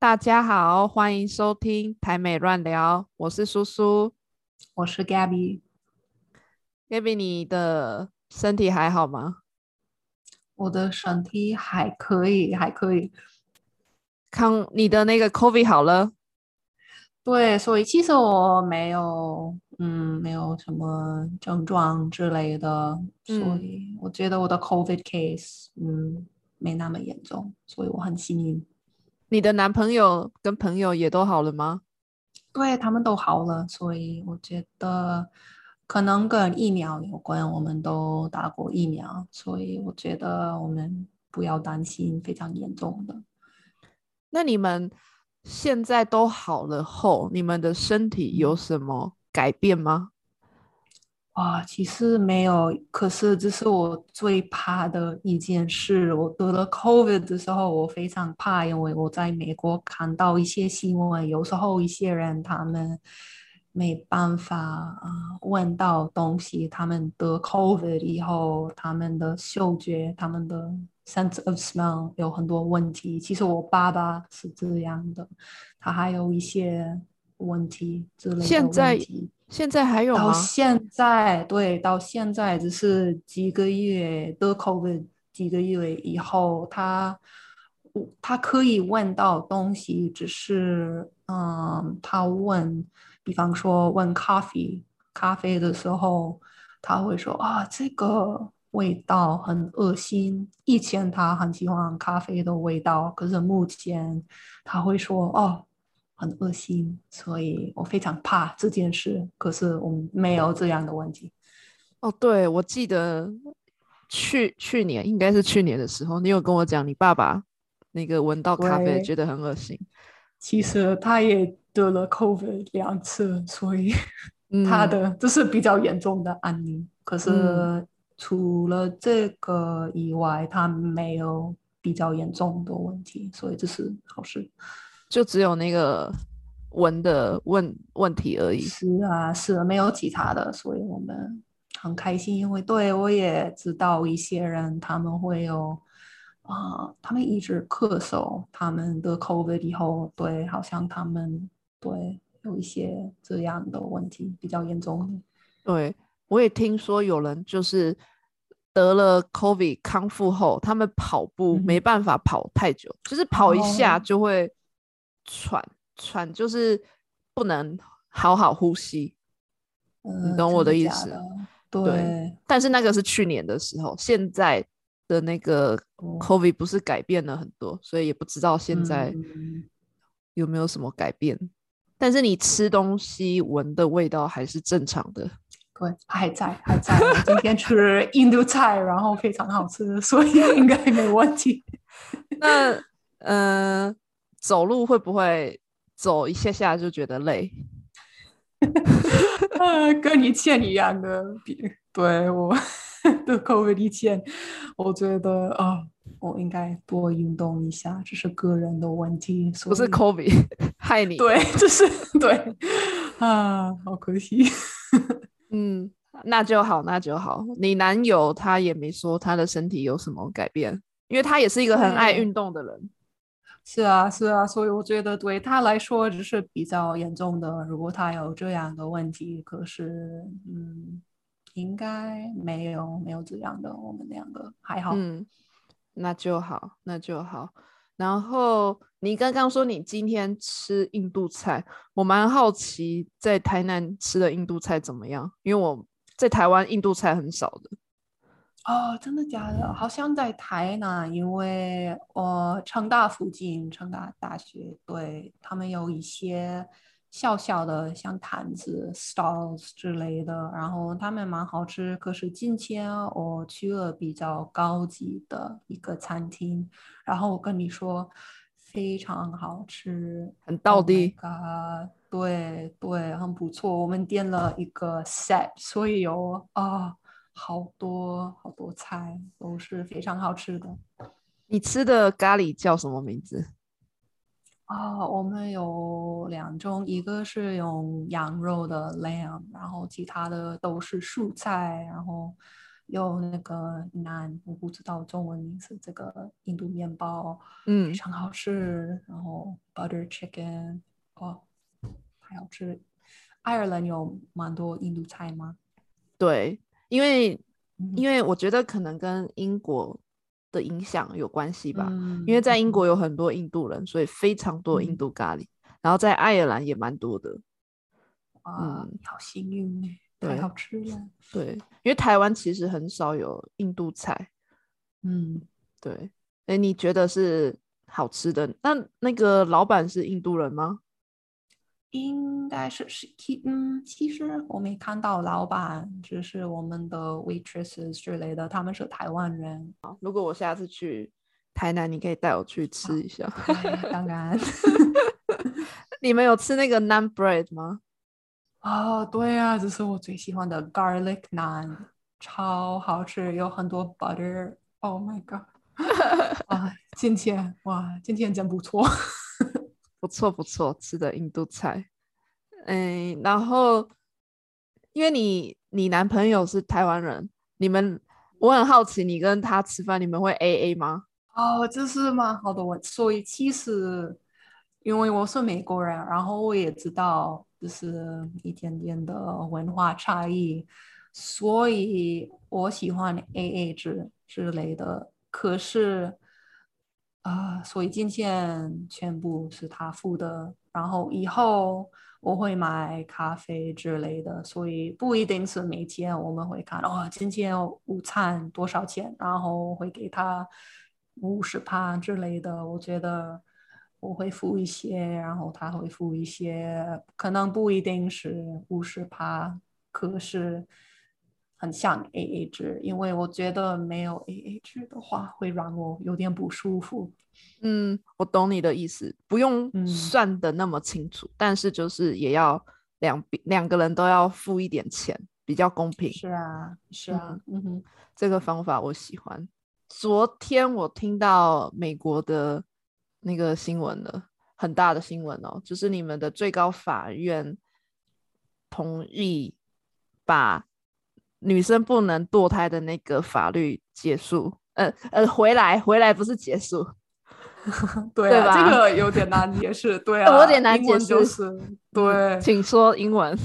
大家好，欢迎收听台美乱聊，我是苏苏，我是 Gabby。Gabby，你的身体还好吗？我的身体还可以，还可以。康，你的那个 COVID 好了？对，所以其实我没有，嗯，没有什么症状之类的，所以我觉得我的 COVID case，嗯，没那么严重，所以我很幸运。你的男朋友跟朋友也都好了吗？对他们都好了，所以我觉得可能跟疫苗有关，我们都打过疫苗，所以我觉得我们不要担心非常严重的。那你们现在都好了后，你们的身体有什么改变吗？啊，其实没有，可是这是我最怕的一件事。我得了 COVID 的时候，我非常怕，因为我在美国看到一些新闻，有时候一些人他们没办法啊问到东西，他们得 COVID 以后，他们的嗅觉、他们的 sense of smell 有很多问题。其实我爸爸是这样的，他还有一些问题之类的问题。现在还有吗？到现在，对，到现在只是几个月的 COVID，几个月以后，他他可以问到东西，只是嗯，他问，比方说问咖啡，咖啡的时候，他会说啊，这个味道很恶心。以前他很喜欢咖啡的味道，可是目前他会说哦。很恶心，所以我非常怕这件事。可是我们没有这样的问题。哦，对，我记得去去年应该是去年的时候，你有跟我讲你爸爸那个闻到咖啡觉得很恶心。其实他也得了 COVID 两次，所以 他的这是比较严重的案例。可是除了这个以外，他没有比较严重的问题，所以这是好事。就只有那个文的问问题而已。是啊，是啊没有其他的，所以我们很开心，因为对我也知道一些人他们会有啊，他们一直咳嗽，他们得 COVID 以后，对，好像他们对有一些这样的问题比较严重。对，我也听说有人就是得了 COVID 康复后，他们跑步没办法跑太久，就是跑一下就会。喘喘就是不能好好呼吸，你懂我的意思？对，但是那个是去年的时候，现在的那个 COVID 不是改变了很多，所以也不知道现在有没有什么改变。但是你吃东西闻的味道还是正常的，对，还在还在。今天吃 印度菜，然后非常好吃，所以应该没问题。那嗯。走路会不会走一下下就觉得累？啊，跟你欠一样的，对我 的 COVID 以前，我觉得啊，我应该多运动一下，这是个人的问题，不是 COVID 害你。对，这是对啊，好可惜。嗯，那就好，那就好。你男友他也没说他的身体有什么改变，因为他也是一个很爱运动的人。是啊，是啊，所以我觉得对他来说只是比较严重的。如果他有这样的问题，可是嗯，应该没有没有这样的。我们两个还好，嗯，那就好，那就好。然后你刚刚说你今天吃印度菜，我蛮好奇在台南吃的印度菜怎么样，因为我在台湾印度菜很少的。哦，真的假的？好像在台南，因为我成大附近，成大大学对他们有一些小小的像摊子 stalls 之类的，然后他们蛮好吃。可是今天我去了比较高级的一个餐厅，然后我跟你说非常好吃，很到地啊，对对，很不错。我们点了一个 set，所以有啊。好多好多菜都是非常好吃的。你吃的咖喱叫什么名字？啊，我们有两种，一个是用羊肉的 lamb，然后其他的都是蔬菜，然后有那个南，我不知道中文名字，这个印度面包，嗯非常好吃。然后 butter chicken，哦，还好吃。爱尔兰有蛮多印度菜吗？对，因为嗯因为我觉得可能跟英国的影响有关系吧，嗯因为在英国有很多印度人，所以非常多印嗯度咖喱，然后在爱尔兰也蛮多的。啊，嗯你好幸运哎，对太好吃了。对，因为台湾其实很少有印度菜。嗯，对，哎，你觉得是好吃的？那那个老板是印度人吗？应该是是其嗯，其实我没看到老板，只是我们的 waitresses 之类的，他们是台湾人。如果我下次去台南，你可以带我去吃一下。对，当然。你们有吃那个 naan bread 吗？啊，对呀、这是我最喜欢的 garlic naan，超好吃，有很多 butter。Oh my god！啊，今天哇，今天真不错。不错不错，吃的印度菜。嗯，然后因为你你男朋友是台湾人，你们我很好奇，你跟他吃饭，你们会 A A 吗？哦，这是蛮好的问。所以其实，因为我是美国人，然后我也知道就是一点点的文化差异，所以我喜欢 AA 制之类的。可是，啊、所以今天全部是他付的，然后以后我会买咖啡之类的，所以不一定是每天我们会看哦，今天午餐多少钱，然后会给他五十趴之类的。我觉得我会付一些，然后他会付一些，可能不一定是五十趴，可是很像 AA 制，因为我觉得没有 AA 制的话会让我有点不舒服。嗯，我懂你的意思，不用嗯算的那么清楚，但是就是也要两边两个人都要付一点钱，比较公平。是啊，是啊，嗯哼，这个方法我喜欢。昨天我听到美国的那个新闻了，很大的新闻哦，就是你们的最高法院同意把女生不能堕胎的那个法律结束，呃呃，回来回来不是结束，对啊，对吧这个有点难解释，对啊 有啊，点难解释就是 对请说英文。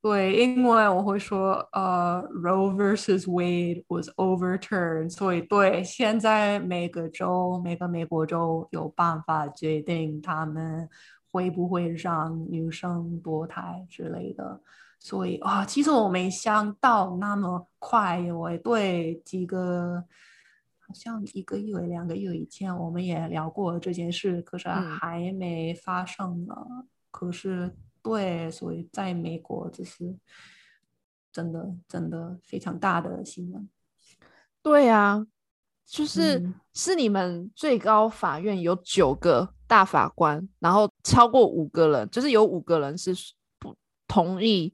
对，英文我会说呃，Roe versus Wade was overturned，所以对，现在每个州每个美国州有办法决定他们会不会让女生堕胎之类的。所以啊，其实我没想到那么快，我对几个好像一个月、两个月以前我们也聊过这件事，可是嗯还没发生呢。可是对，所以在美国这是真的真的非常大的新闻。对啊，就是、嗯是你们最高法院有九个大法官，然后超过五个人，就是有五个人是不同意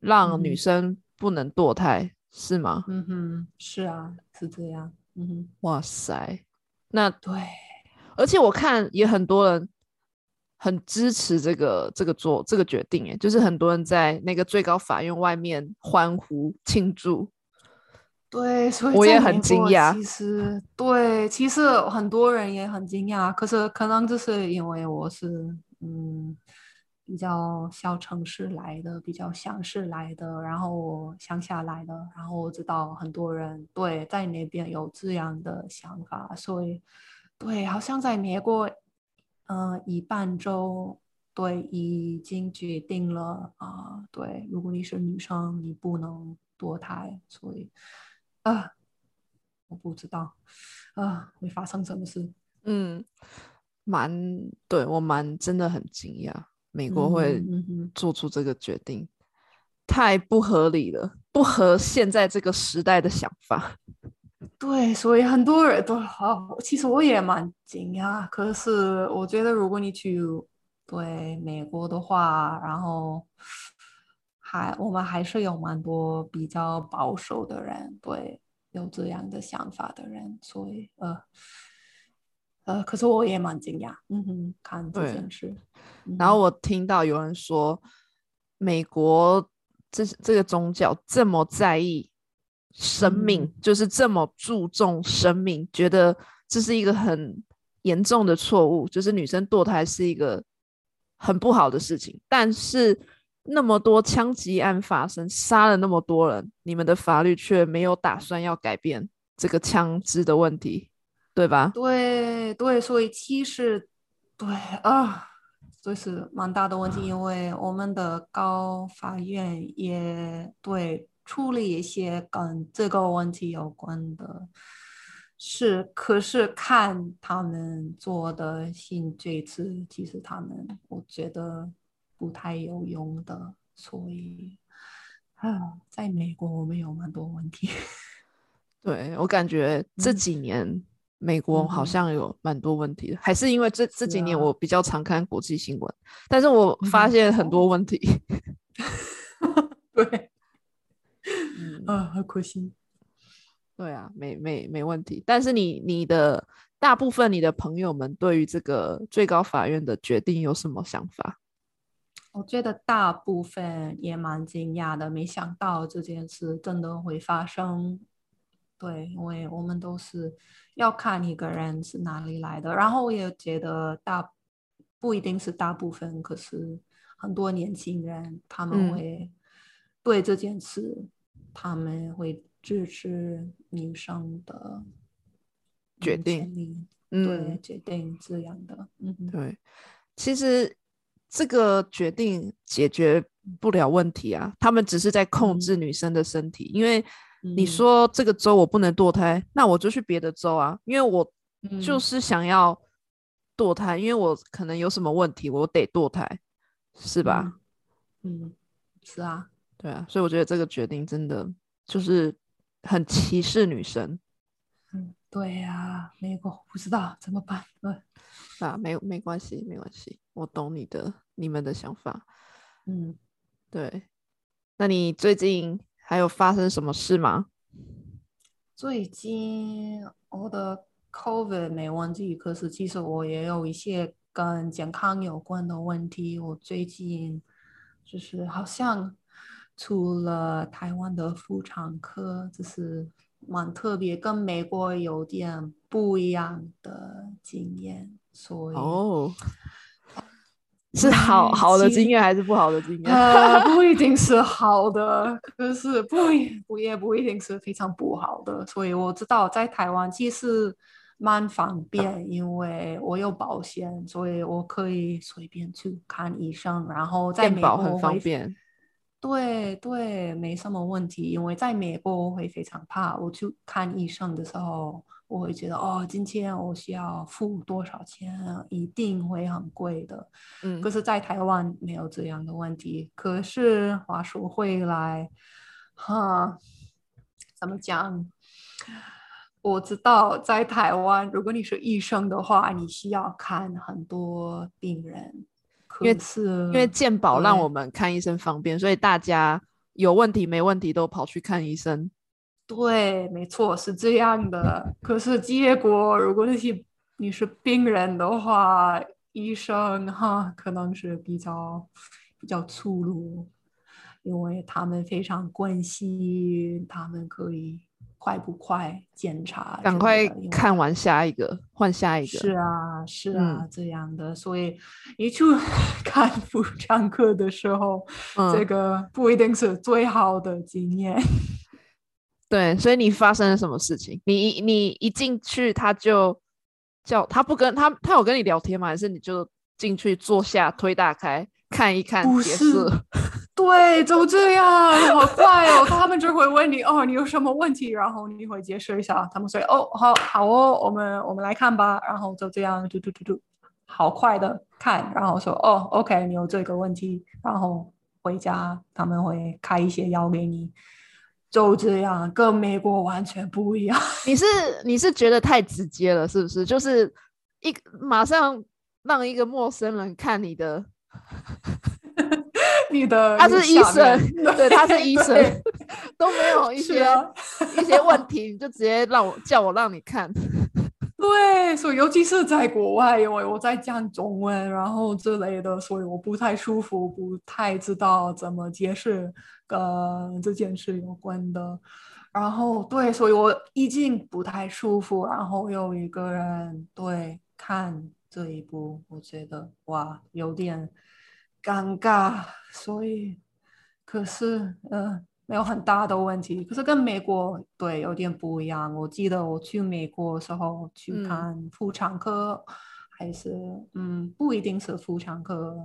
让女嗯生不能堕胎，是吗？嗯哼，是啊，是这样。嗯哼，哇塞，那对，而且我看也很多人很支持这个这个做这个决定，诶，就是很多人在那个最高法院外面欢呼庆祝。对，所以我也很惊讶其实对，其实很多人也很惊讶，可是可能就是因为我是嗯比较小城市来的，比较乡市来的，然后我乡下来的，然后我知道很多人对在那边有这样的想法，所以对，好像在美国，嗯、一半州对已经决定了啊、对，如果你是女生，你不能堕胎，所以。啊，我不知道啊会发生什么事。嗯，蛮对我蛮真的很惊讶，美国会做出这个决定，太不合理了，不合现在这个时代的想法。对，所以很多人都好，其实我也蛮惊讶。可是我觉得，如果你去对美国的话，然后还我们还是有蛮多比较保守的人，对，有这样的想法的人，所以呃呃，可是我也蛮惊讶，嗯哼，看这对件事。然后嗯我听到有人说，美国这这个宗教这么在意生命，就是这么注重生命，觉得这是一个很严重的错误，就是女生堕胎是一个很不好的事情。但是那么多枪击案发生，杀了那么多人，你们的法律却没有打算要改变这个枪支的问题，对吧？对对，所以其实对啊，这是蛮大的问题，因为我们的高法院也对。处理一些跟这个问题有关的事，可是看他们做的新罪次，其实他们我觉得不太有用的，所以啊，在美国我们有蛮多问题。对我感觉这几年美国好像有蛮多问题的，还是因为这这几年我比较常看国际新闻，但是我发现很多问题。对。啊，好可惜。对啊，没没没问题。但是你你的大部分你的朋友们对于这个最高法院的决定有什么想法？我觉得大部分也蛮惊讶的，没想到这件事真的会发生。对，因为我们都是要看一个人是哪里来的。然后我也觉得大不一定是大部分，可是很多年轻人他们会对这件事。他们会支持女生的决定，对决定这样的，嗯，对。其实这个决定解决不了问题啊，他们只是在控制女生的身体。因为你说这个州我不能堕胎，那我就去别的州啊，因为我就是想要堕胎，因为我可能有什么问题，我得堕胎，是吧？嗯，是啊。对啊，所以我觉得这个决定真的就是很歧视女生。嗯，对呀，美国不知道怎么办。对啊，没没关系，没关系，我懂你的，你们的想法。嗯，对。那你最近还有发生什么事吗？最近我的 COVID 没问题，可是其实我也有一些跟健康有关的问题。我最近就是好像。除了台湾的妇产科，就是蛮特别，跟美国有点不一样的经验，所以哦，是好好的经验还是不好的经验？呃，不一定是好的，可是不不也不一定是非常不好的。所以我知道在台湾其实蛮方便，因为我有保险，所以我可以随便去看医生，然后在美国很方便。对对，没什么问题。因为在美国，我会非常怕。我去看医生的时候，我会觉得哦，今天我需要付多少钱，一定会很贵的。嗯，可是，在台湾没有这样的问题。可是话说回来，哈，怎么讲？我知道在台湾，如果你是医生的话，你需要看很多病人。因为是，因为健保让我们看医生方便，所以大家有问题没问题都跑去看医生。对，没错，是这样的。可是结果，如果那些你是病人的话，医生哈可能是比较比较粗鲁，因为他们非常关心，他们可以。快不快？检查，赶快看完下一个，换下一个。是啊，是啊，这样的。所以你去 看妇产科的时候，这个不一定是最好的经验。对，所以你发生了什么事情？你你一进去，他就叫他不跟他，他有跟你聊天吗？还是你就进去坐下，推打开看一看，解释？对，就这样，好快哦！他们就会问你哦，你有什么问题？然后你会解释一下。他们说哦，好好哦，我们我们来看吧。然后就这样，嘟嘟嘟嘟，好快的看。然后说哦，OK，你有这个问题。然后回家他们会开一些药给你。就这样，跟美国完全不一样。你是你是觉得太直接了，是不是？就是一马上让一个陌生人看你的。你的他是医生，对，他是医生，都没有一些一些问题，你就直接让我叫我让你看。对，所以尤其是在国外，因为我在讲中文，然后之类的，所以我不太舒服，不太知道怎么解释跟这件事有关的。然后对，所以我已经不太舒服。然后有一个人对看这一部，我觉得哇，有点尴尬。所以，可是呃，没有很大的问题。可是跟美国对有点不一样。我记得我去美国的时候去看妇产科，还是嗯，不一定是妇产科。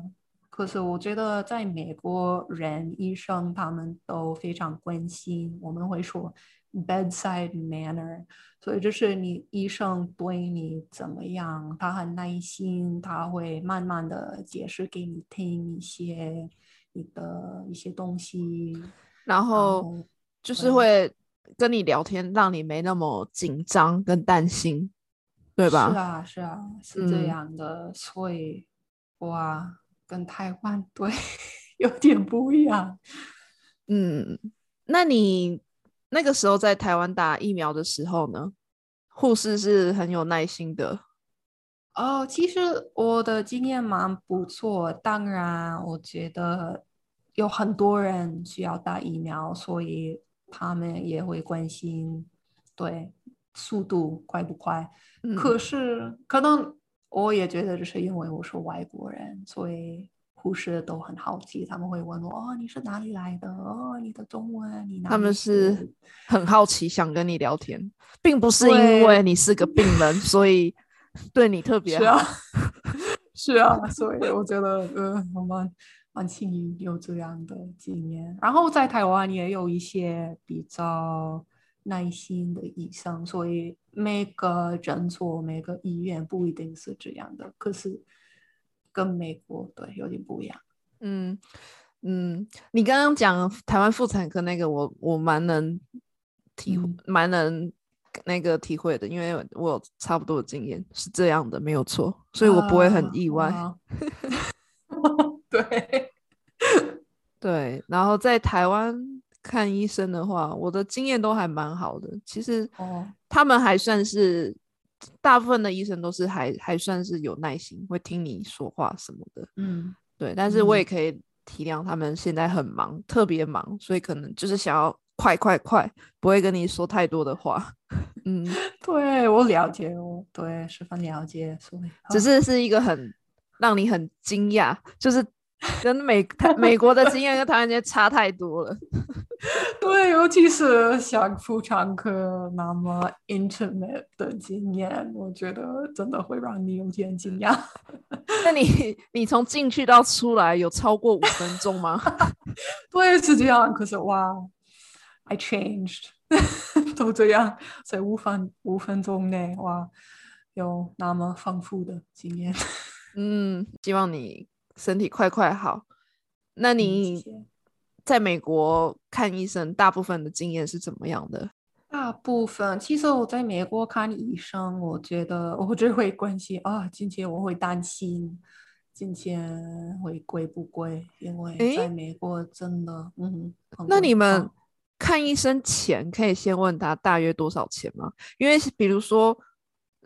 可是我觉得在美国人医生他们都非常关心，我们会说 bedside manner，所以就是你医生对你怎么样，他很耐心，他会慢慢的解释给你听一些你的一些东西，然后就是会跟你聊天，让你没那么紧张跟担心，对吧？是啊，是啊，是这样的，所以哇。跟台湾对 有点不一样，嗯，那你那个时候在台湾打疫苗的时候呢？护士是很有耐心的。哦，其实我的经验蛮不错。当然，我觉得有很多人需要打疫苗，所以他们也会关心，对速度快不快。可是可能。我也觉得，就是因为我是外国人，所以护士都很好奇，他们会问我：“哦，你是哪里来的？哦，你的中文，你……”他们是很好奇，想跟你聊天，并不是因为你是个病人，所以对你特 别好。是啊，所以我觉得，呃，我们蛮幸运有这样的经验。然后在台湾也有一些比较。耐心的医生，所以每个诊所、每个医院不一定是这样的。可是跟美国对有点不一样。嗯嗯，你刚刚讲台湾妇产科那个，我我蛮能体会，蛮能那个体会的，因为我有差不多的经验是这样的，没有错，所以我不会很意外。对对，然后在台湾。看医生的话，我的经验都还蛮好的。其实，哦，他们还算是大部分的医生都是还还算是有耐心，会听你说话什么的。嗯，对。但是我也可以体谅他们现在很忙，特别忙，所以可能就是想要快快快，不会跟你说太多的话。嗯，对我了解哦，对，十分了解。所以，只是是一个很让你很惊讶，就是。跟美台美国的经验跟台湾间差太多了，对，尤其是像妇产科那么 intimate 的经验，我觉得真的会让你有点惊讶。那你你从进去到出来有超过五分钟吗？对，是这样。可是哇，I changed，都这样，在五分五分钟内哇，有那么丰富的经验。嗯，希望你。身体快快好，那你在美国看医生，大部分的经验是怎么样的？大部分其实我在美国看医生，我觉得我只会关心啊，今天我会担心今天会贵不贵，因为在美国真的，嗯，那你们看医生前可以先问他大约多少钱吗？因为比如说，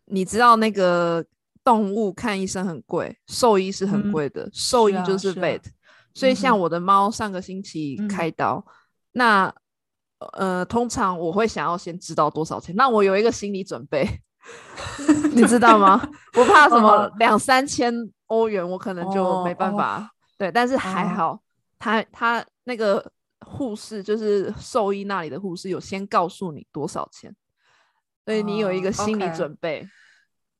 你知道那个。动物看医生很贵，兽医是很贵的，兽医就是 vet，所以像我的猫上个星期开刀，那呃，通常我会想要先知道多少钱，那我有一个心理准备，你知道吗？我怕什么两三千欧元，我可能就没办法。对，但是还好，他他那个护士就是兽医那里的护士有先告诉你多少钱，所以你有一个心理准备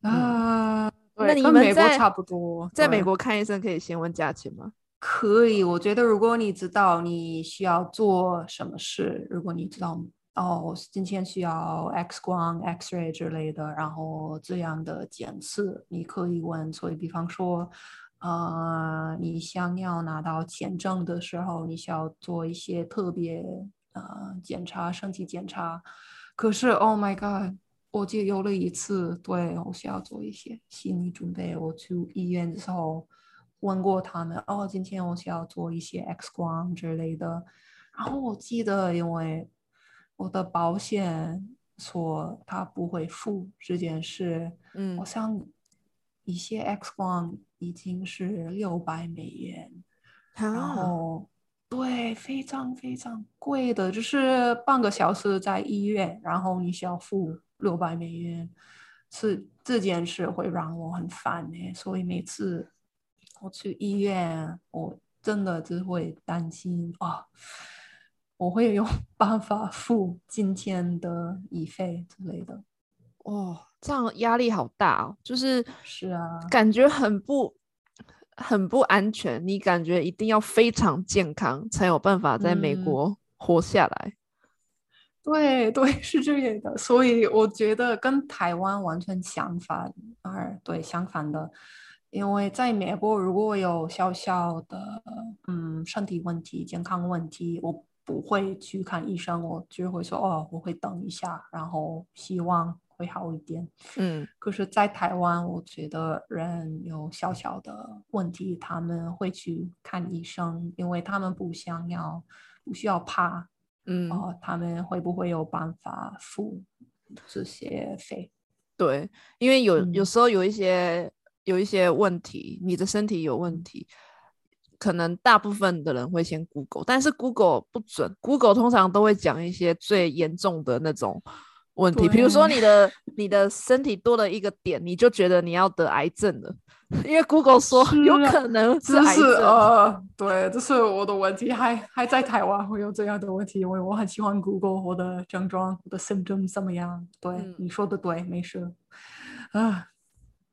啊。那你们在差不多，在美国看医生可以先问价钱吗？可以，我觉得如果你知道你需要做什么事，如果你知道哦，今天需要 X 光、X ray 之类的，然后这样的检测，你可以问。所以，比方说，呃，你想要拿到签证的时候，你需要做一些特别呃检查，身体检查。可是，Oh my God！我就有了一次，对我需要做一些心理准备。我去医院的时候问过他们，哦，今天我需要做一些 X 光之类的。然后我记得，因为我的保险说他不会付这件事，嗯，我想一些 X 光已经是六百美元，然后对，非常非常贵的，就是半个小时在医院，然后你需要付六百美元，是这件事会让我很烦呢。所以每次我去医院，我真的只会担心啊，我会有 办法付今天的医费之类的。哦，这样压力好大哦，就是是啊，感觉很不。很不安全，你感觉一定要非常健康才有办法在美国活下来。对对，是这样的。所以我觉得跟台湾完全相反，而对相反的，因为在美国如果有小小的嗯身体问题、健康问题，我不会去看医生，我就会说哦，我会等一下，然后希望。会好一点，嗯，可是，在台湾，我觉得人有小小的问题，他们会去看医生，因为他们不想要，不需要怕，嗯，哦，他们会不会有办法付这些费？对，因为有有时候有一些有一些问题，你的身体有问题，可能大部分的人会先 Google，但是 Google 不准，Google 通常都会讲一些最严重的那种。问题，比如说你的你的身体多了一个点，你就觉得你要得癌症了，因为 Google 说有可能是癌症。呃，对，这是我的问题，还还在台湾会有这样的问题，因为我很喜欢 Google 我的症状，我的 symptom 怎么样？对，你说的对，没事。啊，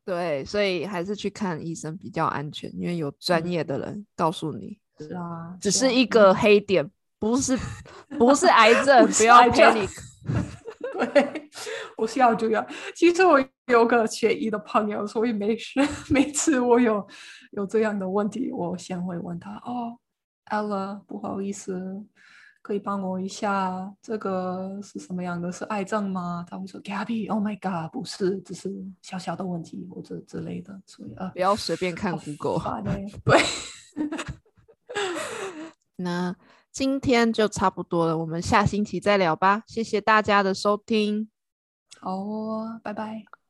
对，所以还是去看医生比较安全，因为有专业的人告诉你。是啊，只是一个黑点，不是不是癌 症，不要 panic。对，我需要这样。其实我有个学医的朋友，所以没事。每次我有有这样的问题，我先会问他：“哦，Ella，不好意思，可以帮我一下？这个是什么样的？是癌症吗？”他会说：“Gabby，Oh my God，不是，只是小小的问题或者之类的。”所以啊，不要随便看 Google。对。那。今天就差不多了，我们下星期再聊吧。谢谢大家的收听，好，拜拜。